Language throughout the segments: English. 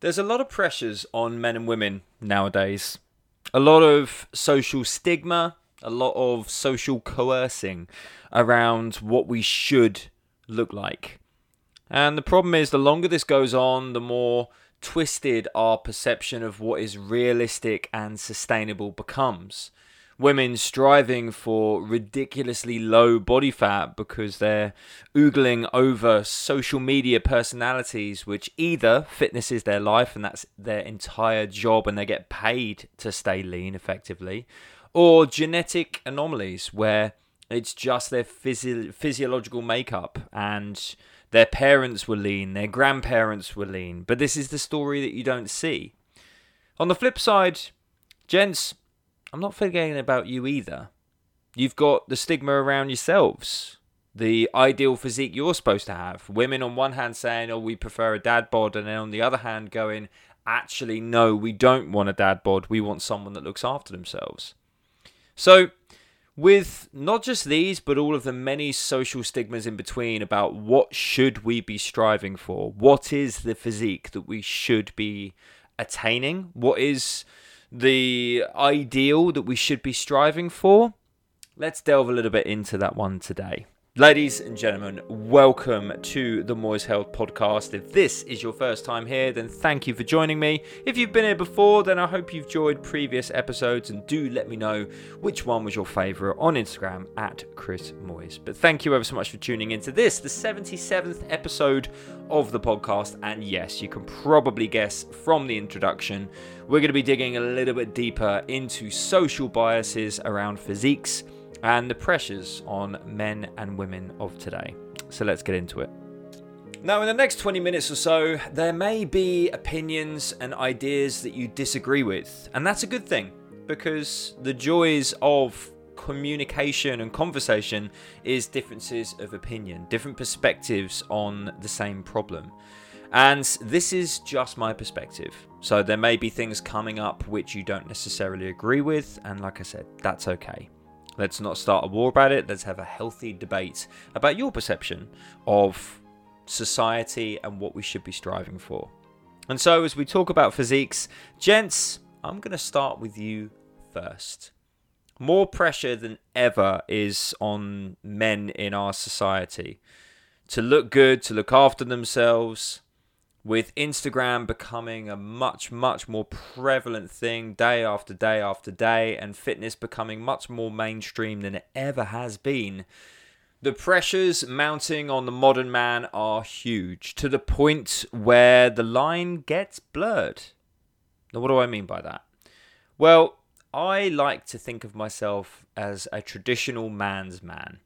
There's a lot of pressures on men and women nowadays. A lot of social stigma, a lot of social coercing around what we should look like. And the problem is, the longer this goes on, the more twisted our perception of what is realistic and sustainable becomes women striving for ridiculously low body fat because they're oogling over social media personalities, which either fitness is their life and that's their entire job and they get paid to stay lean effectively, or genetic anomalies where it's just their physio- physiological makeup and their parents were lean, their grandparents were lean, but this is the story that you don't see. On the flip side, gents, I'm not forgetting about you either. You've got the stigma around yourselves, the ideal physique you're supposed to have. Women on one hand saying, oh, we prefer a dad bod, and then on the other hand going, actually, no, we don't want a dad bod. We want someone that looks after themselves. So, with not just these, but all of the many social stigmas in between about what should we be striving for? What is the physique that we should be attaining? What is the ideal that we should be striving for? Let's delve a little bit into that one today. Ladies and gentlemen, welcome to the Moyes Health Podcast. If this is your first time here, then thank you for joining me. If you've been here before, then I hope you've enjoyed previous episodes and do let me know which one was your favourite on Instagram at Chris Moyes. But thank you ever so much for tuning into this, the 77th episode of the podcast. And yes, you can probably guess from the introduction, we're going to be digging a little bit deeper into social biases around physiques and the pressures on men and women of today. So let's get into it. Now, in the next 20 minutes or so, there may be opinions and ideas that you disagree with, and that's a good thing because the joys of communication and conversation is differences of opinion, different perspectives on the same problem. And this is just my perspective. So there may be things coming up which you don't necessarily agree with, and like I said, that's okay. Let's not start a war about it. Let's have a healthy debate about your perception of society and what we should be striving for. And so, as we talk about physiques, gents, I'm going to start with you first. More pressure than ever is on men in our society to look good, to look after themselves, with Instagram becoming a much, much more prevalent thing day after day after day, and fitness becoming much more mainstream than it ever has been, the pressures mounting on the modern man are huge to the point where the line gets blurred. Now, what do I mean by that? Well, I like to think of myself as a traditional man's man.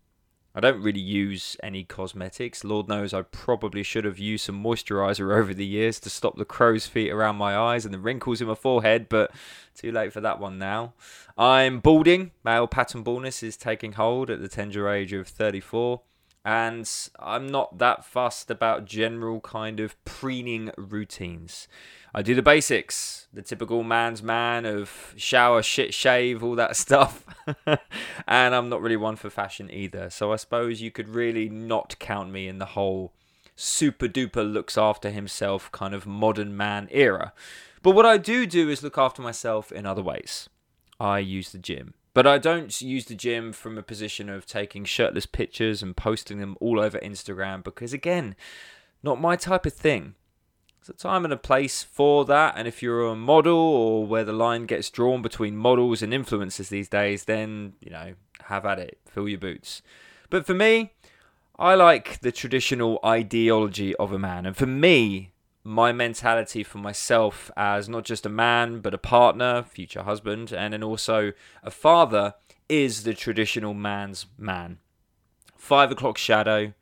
I don't really use any cosmetics. Lord knows I probably should have used some moisturizer over the years to stop the crow's feet around my eyes and the wrinkles in my forehead, but too late for that one now. I'm balding. Male pattern baldness is taking hold at the tender age of 34. And I'm not that fussed about general kind of preening routines. I do the basics, the typical man's man of shower, shit, shave, all that stuff. and I'm not really one for fashion either. So I suppose you could really not count me in the whole super duper looks after himself kind of modern man era. But what I do do is look after myself in other ways. I use the gym. But I don't use the gym from a position of taking shirtless pictures and posting them all over Instagram because, again, not my type of thing. There's a time and a place for that, and if you're a model or where the line gets drawn between models and influencers these days, then, you know, have at it, fill your boots. But for me, I like the traditional ideology of a man, and for me, my mentality for myself as not just a man, but a partner, future husband, and then also a father is the traditional man's man. Five o'clock shadow,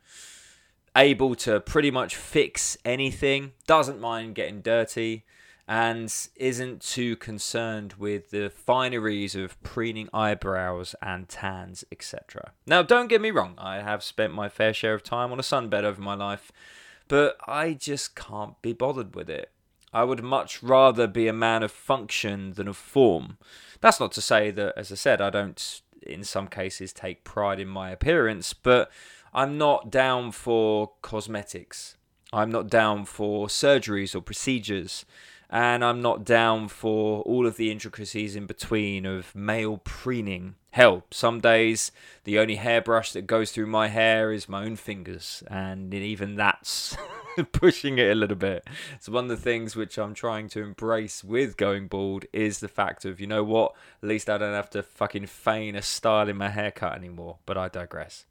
able to pretty much fix anything, doesn't mind getting dirty, and isn't too concerned with the fineries of preening eyebrows and tans, etc. Now, don't get me wrong, I have spent my fair share of time on a sunbed over my life, but I just can't be bothered with it. I would much rather be a man of function than of form. That's not to say that, as I said, I don't, in some cases, take pride in my appearance, but I'm not down for cosmetics. I'm not down for surgeries or procedures. And I'm not down for all of the intricacies in between of male preening. Hell, some days the only hairbrush that goes through my hair is my own fingers, and even that's pushing it a little bit. So one of the things which I'm trying to embrace with going bald is the fact of, you know what, at least I don't have to fucking feign a style in my haircut anymore. But I digress.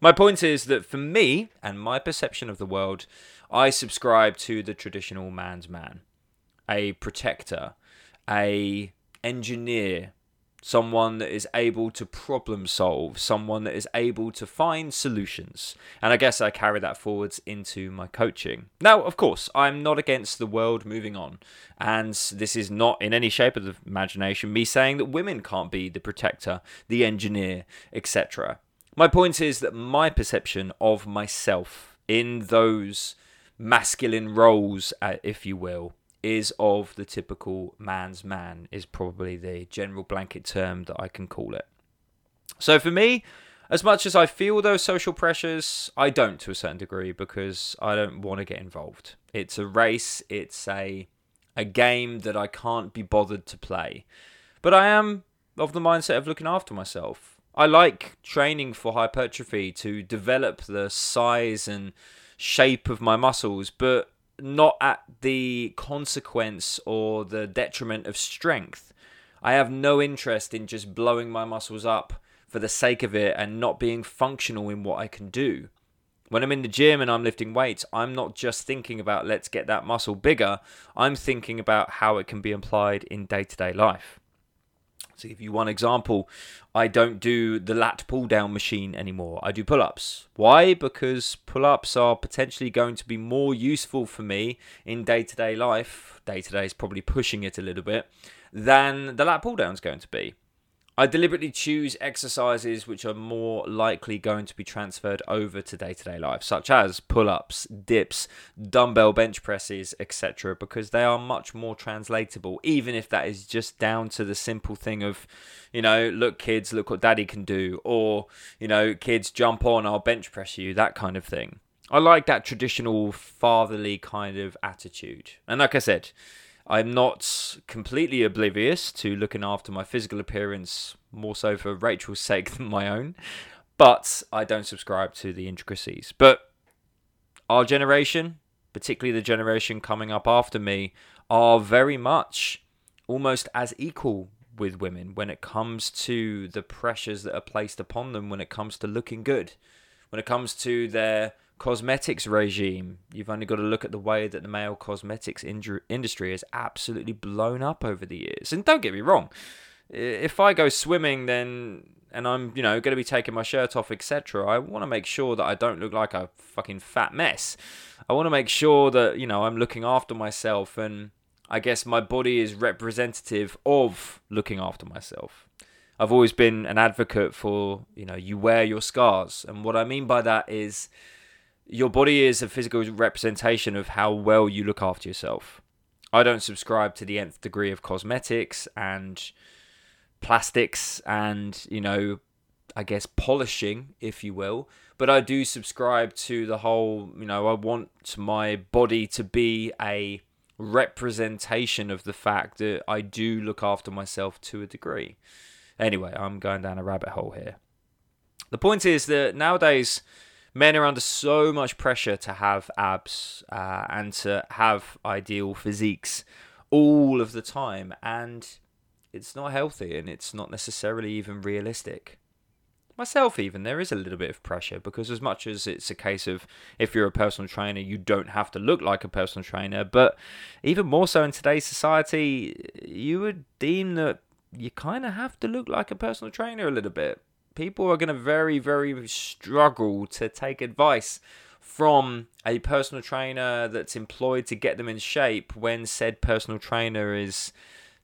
My point is that for me and my perception of the world, I subscribe to the traditional man's man, a protector, a engineer, someone that is able to problem solve, someone that is able to find solutions. And I guess I carry that forwards into my coaching. Now, of course, I'm not against the world moving on. And this is not in any shape of the imagination me saying that women can't be the protector, the engineer, etc. My point is that my perception of myself in those masculine roles, uh, if you will, is of the typical man's man, is probably the general blanket term that I can call it. So for me, as much as I feel those social pressures, I don't to a certain degree because I don't want to get involved. It's a race, it's a a game that I can't be bothered to play. But I am of the mindset of looking after myself. I like training for hypertrophy to develop the size and shape of my muscles, but not at the consequence or the detriment of strength. I have no interest in just blowing my muscles up for the sake of it and not being functional in what I can do. When I'm in the gym and I'm lifting weights, I'm not just thinking about let's get that muscle bigger, I'm thinking about how it can be applied in day to day life. To give you one example, I don't do the lat pull down machine anymore. I do pull ups. Why? Because pull ups are potentially going to be more useful for me in day to day life. Day to day is probably pushing it a little bit than the lat pull down is going to be. I deliberately choose exercises which are more likely going to be transferred over to day to day life, such as pull ups, dips, dumbbell bench presses, etc., because they are much more translatable, even if that is just down to the simple thing of, you know, look, kids, look what daddy can do, or, you know, kids, jump on, I'll bench press you, that kind of thing. I like that traditional fatherly kind of attitude. And like I said, I'm not completely oblivious to looking after my physical appearance more so for Rachel's sake than my own, but I don't subscribe to the intricacies. But our generation, particularly the generation coming up after me, are very much almost as equal with women when it comes to the pressures that are placed upon them when it comes to looking good, when it comes to their cosmetics regime. You've only got to look at the way that the male cosmetics industry has absolutely blown up over the years. And don't get me wrong, if I go swimming, then and I'm you know going to be taking my shirt off, etc. I want to make sure that I don't look like a fucking fat mess. I want to make sure that you know I'm looking after myself, and I guess my body is representative of looking after myself. I've always been an advocate for you know you wear your scars, and what I mean by that is your body is a physical representation of how well you look after yourself. I don't subscribe to the nth degree of cosmetics and plastics and, you know, I guess polishing, if you will. But I do subscribe to the whole, you know, I want my body to be a representation of the fact that I do look after myself to a degree. Anyway, I'm going down a rabbit hole here. The point is that nowadays, men are under so much pressure to have abs uh, and to have ideal physiques all of the time, and it's not healthy and it's not necessarily even realistic. Myself, even, there is a little bit of pressure because, as much as it's a case of if you're a personal trainer, you don't have to look like a personal trainer, but even more so in today's society, you would deem that you kind of have to look like a personal trainer a little bit people are going to very, very struggle to take advice from a personal trainer that's employed to get them in shape when said personal trainer is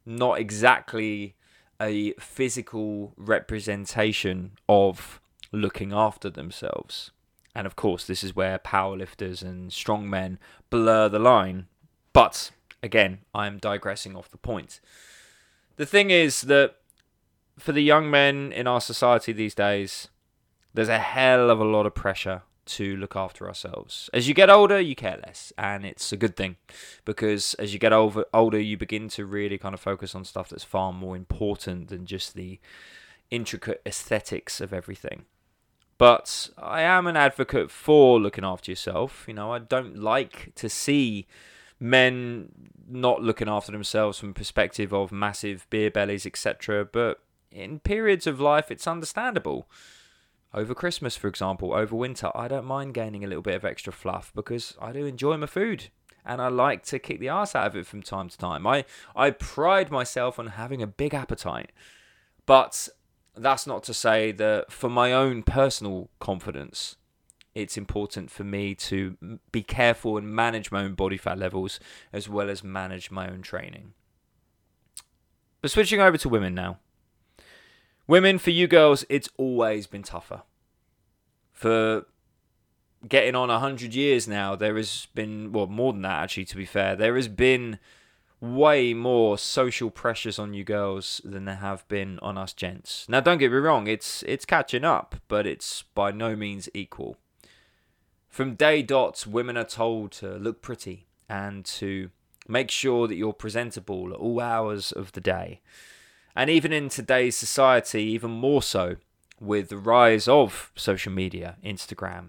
not exactly a physical representation of looking after themselves. And of course, this is where powerlifters and strongmen blur the line. But again, I'm digressing off the point. The thing is that for the young men in our society these days, there's a hell of a lot of pressure to look after ourselves. As you get older, you care less, and it's a good thing because as you get over, older, you begin to really kind of focus on stuff that's far more important than just the intricate aesthetics of everything. But I am an advocate for looking after yourself. You know, I don't like to see men not looking after themselves from perspective of massive beer bellies, etc. But in periods of life, it's understandable. Over Christmas, for example, over winter, I don't mind gaining a little bit of extra fluff because I do enjoy my food and I like to kick the ass out of it from time to time. I, I pride myself on having a big appetite, but that's not to say that for my own personal confidence, it's important for me to be careful and manage my own body fat levels as well as manage my own training. But switching over to women now. Women, for you girls, it's always been tougher. For getting on 100 years now, there has been, well, more than that, actually, to be fair, there has been way more social pressures on you girls than there have been on us gents. Now, don't get me wrong, it's it's catching up, but it's by no means equal. From day dots, women are told to look pretty and to make sure that you're presentable at all hours of the day. And even in today's society, even more so with the rise of social media, Instagram,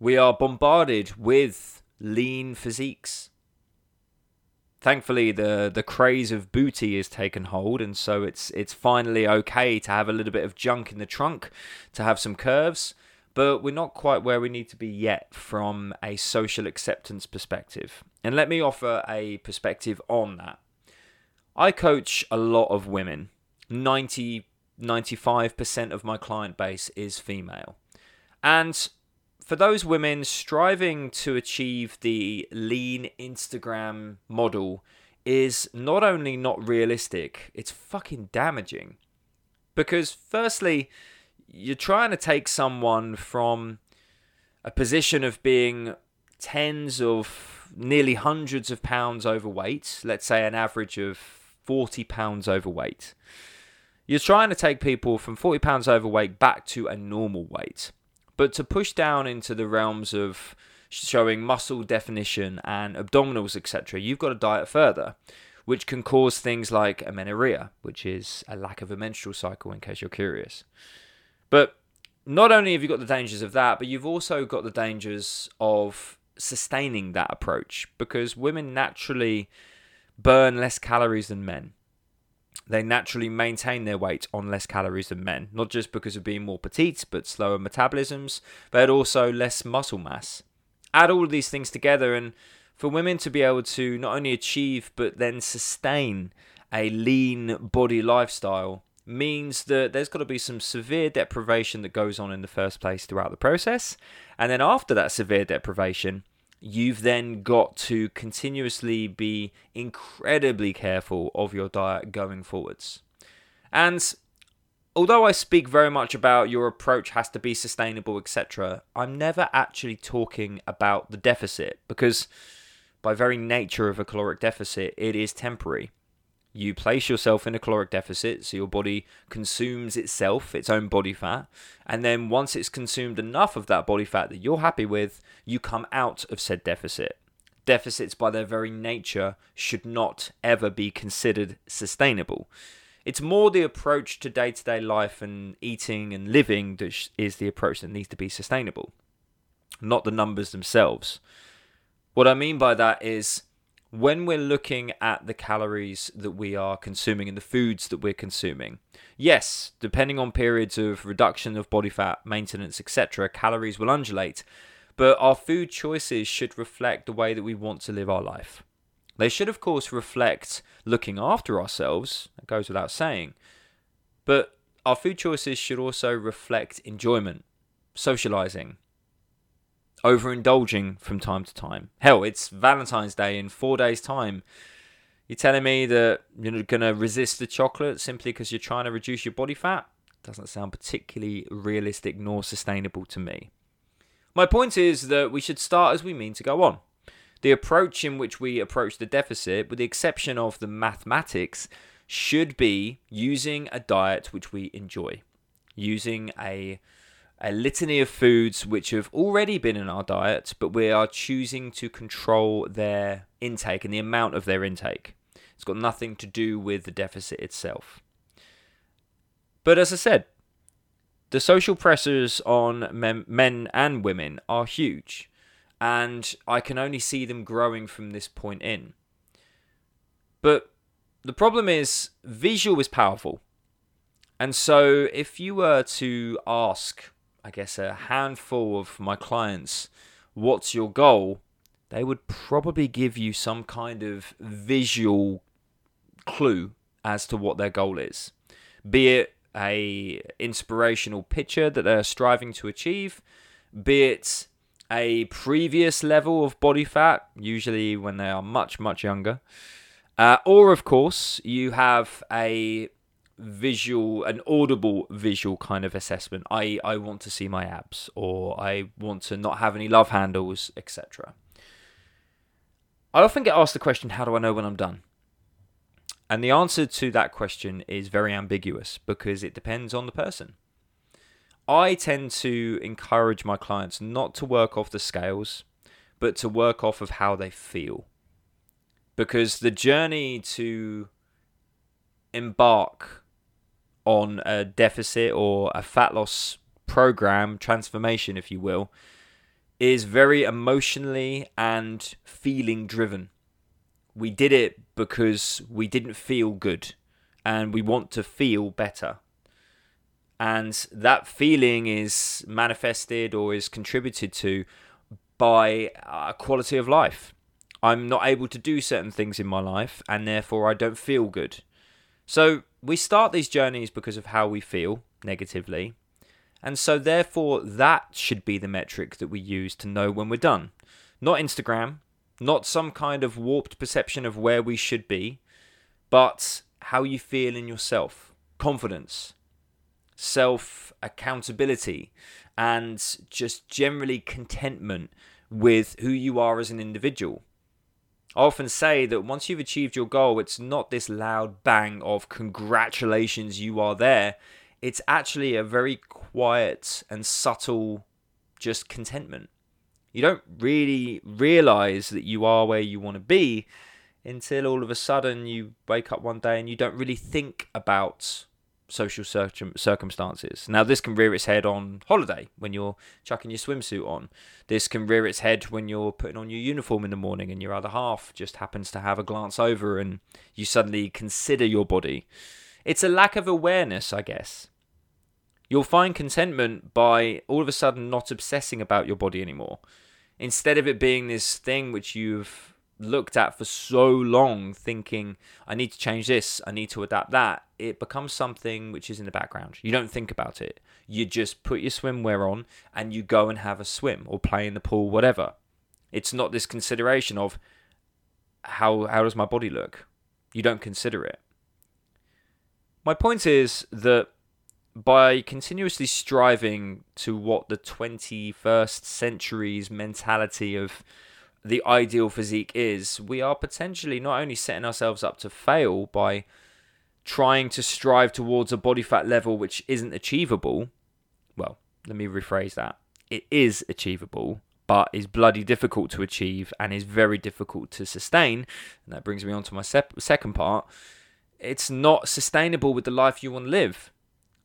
we are bombarded with lean physiques. Thankfully, the, the craze of booty has taken hold, and so it's it's finally okay to have a little bit of junk in the trunk, to have some curves, but we're not quite where we need to be yet from a social acceptance perspective. And let me offer a perspective on that. I coach a lot of women. 90 95% of my client base is female. And for those women striving to achieve the lean Instagram model is not only not realistic, it's fucking damaging. Because, firstly, you're trying to take someone from a position of being tens of nearly hundreds of pounds overweight, let's say an average of 40 pounds overweight. You're trying to take people from 40 pounds overweight back to a normal weight. But to push down into the realms of showing muscle definition and abdominals, etc., you've got to diet further, which can cause things like amenorrhea, which is a lack of a menstrual cycle, in case you're curious. But not only have you got the dangers of that, but you've also got the dangers of sustaining that approach because women naturally burn less calories than men. They naturally maintain their weight on less calories than men, not just because of being more petite, but slower metabolisms, but also less muscle mass. Add all of these things together, and for women to be able to not only achieve but then sustain a lean body lifestyle means that there's got to be some severe deprivation that goes on in the first place throughout the process. And then after that severe deprivation, you've then got to continuously be incredibly careful of your diet going forwards. And although I speak very much about your approach has to be sustainable, etc., I'm never actually talking about the deficit because, by very nature of a caloric deficit, it is temporary. You place yourself in a caloric deficit, so your body consumes itself, its own body fat, and then once it's consumed enough of that body fat that you're happy with, you come out of said deficit. Deficits, by their very nature, should not ever be considered sustainable. It's more the approach to day to day life and eating and living that is the approach that needs to be sustainable, not the numbers themselves. What I mean by that is when we're looking at the calories that we are consuming and the foods that we're consuming, yes, depending on periods of reduction of body fat, maintenance, etc., calories will undulate, but our food choices should reflect the way that we want to live our life. They should, of course, reflect looking after ourselves, that goes without saying, but our food choices should also reflect enjoyment, socializing, overindulging from time to time. Hell, it's Valentine's Day in four days' time. You're telling me that you're going to resist the chocolate simply because you're trying to reduce your body fat? Doesn't sound particularly realistic nor sustainable to me. My point is that we should start as we mean to go on. The approach in which we approach the deficit, with the exception of the mathematics, should be using a diet which we enjoy, using a a litany of foods which have already been in our diet, but we are choosing to control their intake and the amount of their intake. It's got nothing to do with the deficit itself. But as I said, the social pressures on men, men and women are huge, and I can only see them growing from this point in. But the problem is, visual is powerful. And so, if you were to ask, I guess, a handful of my clients, what's your goal? They would probably give you some kind of visual clue as to what their goal is. Be it a inspirational picture that they're striving to achieve, be it a previous level of body fat, usually when they are much, much younger. Uh, or, of course, you have a visual, an audible visual kind of assessment. I, I want to see my abs, or I want to not have any love handles, etc. I often get asked the question, How do I know when I'm done? And the answer to that question is very ambiguous because it depends on the person. I tend to encourage my clients not to work off the scales, but to work off of how they feel. Because the journey to embark on a deficit or a fat loss program, transformation, if you will, is very emotionally and feeling driven. We did it because we didn't feel good and we want to feel better. And that feeling is manifested or is contributed to by a quality of life. I'm not able to do certain things in my life and therefore I don't feel good. So we start these journeys because of how we feel negatively. And so, therefore, that should be the metric that we use to know when we're done. Not Instagram, not some kind of warped perception of where we should be, but how you feel in yourself, confidence, self accountability, and just generally contentment with who you are as an individual. I often say that once you've achieved your goal, it's not this loud bang of congratulations, you are there. It's actually a very quiet and subtle just contentment. You don't really realize that you are where you want to be until all of a sudden you wake up one day and you don't really think about social circumstances. Now, this can rear its head on holiday when you're chucking your swimsuit on. This can rear its head when you're putting on your uniform in the morning and your other half just happens to have a glance over and you suddenly consider your body. It's a lack of awareness, I guess. You'll find contentment by all of a sudden not obsessing about your body anymore. Instead of it being this thing which you've looked at for so long thinking i need to change this i need to adapt that it becomes something which is in the background. You don't think about it. You just put your swimwear on and you go and have a swim or play in the pool whatever. It's not this consideration of how how does my body look? You don't consider it. My point is that by continuously striving to what the 21st century's mentality of the ideal physique is, we are potentially not only setting ourselves up to fail by trying to strive towards a body fat level which isn't achievable. Well, let me rephrase that. It is achievable, but is bloody difficult to achieve and is very difficult to sustain. And that brings me on to my sep- second part. It's not sustainable with the life you want to live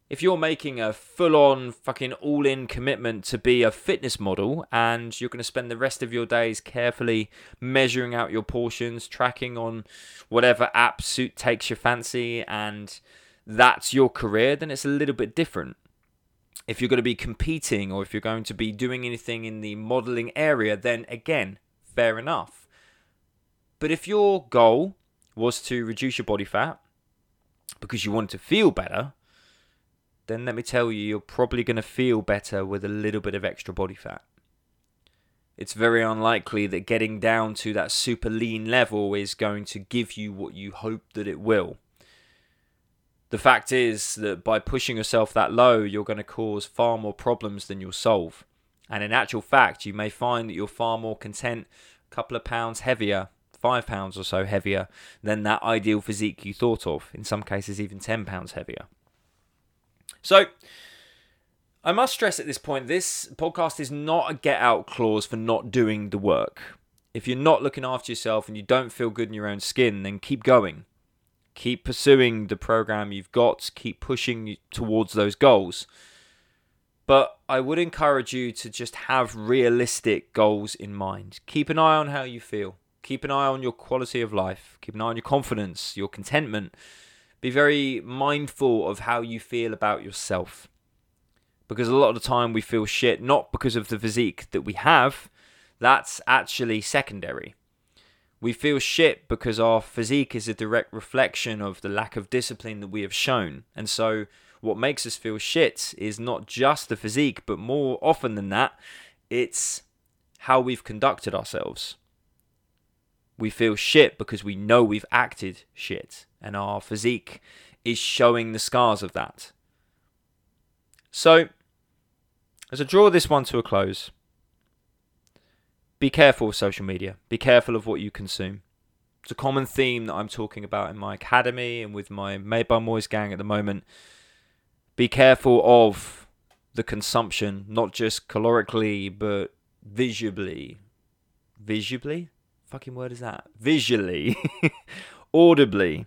if you're making a full on fucking all in commitment to be a fitness model and you're going to spend the rest of your days carefully measuring out your portions, tracking on whatever app suit takes your fancy, and that's your career, then it's a little bit different. If you're going to be competing or if you're going to be doing anything in the modeling area, then again, fair enough. But if your goal was to reduce your body fat because you want to feel better, then let me tell you, you're probably going to feel better with a little bit of extra body fat. It's very unlikely that getting down to that super lean level is going to give you what you hope that it will. The fact is that by pushing yourself that low, you're going to cause far more problems than you'll solve. And in actual fact, you may find that you're far more content, a couple of pounds heavier, five pounds or so heavier than that ideal physique you thought of. In some cases, even 10 pounds heavier. So, I must stress at this point this podcast is not a get out clause for not doing the work. If you're not looking after yourself and you don't feel good in your own skin, then keep going. Keep pursuing the program you've got, keep pushing towards those goals. But I would encourage you to just have realistic goals in mind. Keep an eye on how you feel. Keep an eye on your quality of life. Keep an eye on your confidence, your contentment. Be very mindful of how you feel about yourself. Because a lot of the time we feel shit not because of the physique that we have, that's actually secondary. We feel shit because our physique is a direct reflection of the lack of discipline that we have shown. And so what makes us feel shit is not just the physique, but more often than that, it's how we've conducted ourselves. We feel shit because we know we've acted shit, and our physique is showing the scars of that. So, as I draw this one to a close, be careful with social media. Be careful of what you consume. It's a common theme that I'm talking about in my academy and with my Made by Moyes gang at the moment be careful of the consumption, not just calorically, but visually. Visually? Fucking word is that? Visually. Audibly.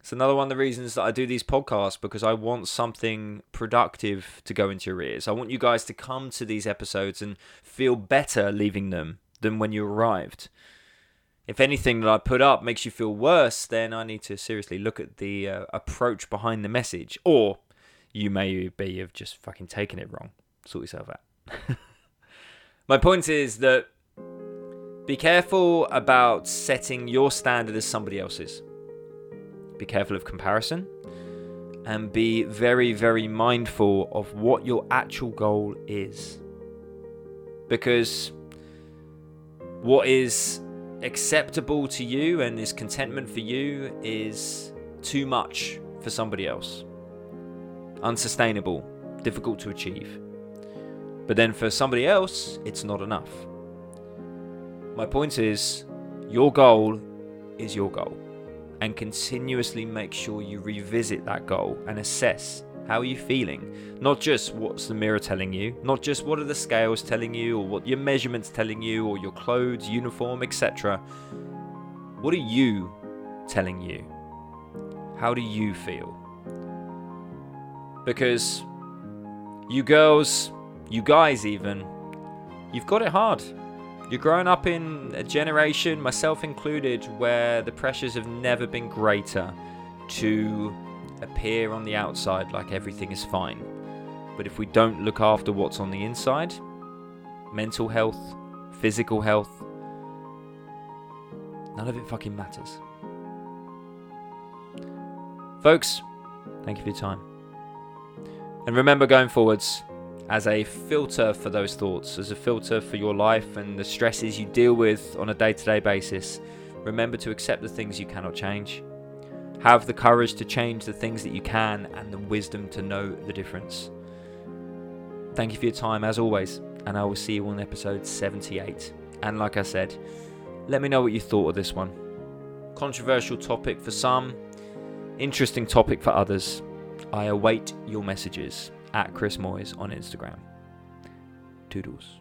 It's another one of the reasons that I do these podcasts because I want something productive to go into your ears. I want you guys to come to these episodes and feel better leaving them than when you arrived. If anything that I put up makes you feel worse, then I need to seriously look at the uh, approach behind the message. Or you may be have just fucking taken it wrong. Sort yourself out. My point is that be careful about setting your standard as somebody else's. Be careful of comparison and be very, very mindful of what your actual goal is. Because what is acceptable to you and is contentment for you is too much for somebody else unsustainable, difficult to achieve. But then for somebody else, it's not enough. My point is, your goal is your goal. And continuously make sure you revisit that goal and assess how are you feeling? Not just what's the mirror telling you, not just what are the scales telling you, or what your measurements telling you, or your clothes, uniform, etc. What are you telling you? How do you feel? Because you girls, you guys even, you've got it hard. You're growing up in a generation, myself included, where the pressures have never been greater to appear on the outside like everything is fine. But if we don't look after what's on the inside, mental health, physical health, none of it fucking matters. Folks, thank you for your time. And remember going forwards, as a filter for those thoughts, as a filter for your life and the stresses you deal with on a day to day basis, remember to accept the things you cannot change. Have the courage to change the things that you can and the wisdom to know the difference. Thank you for your time as always, and I will see you on episode 78. And like I said, let me know what you thought of this one. Controversial topic for some, interesting topic for others. I await your messages at Chris Moyes on Instagram. Toodles.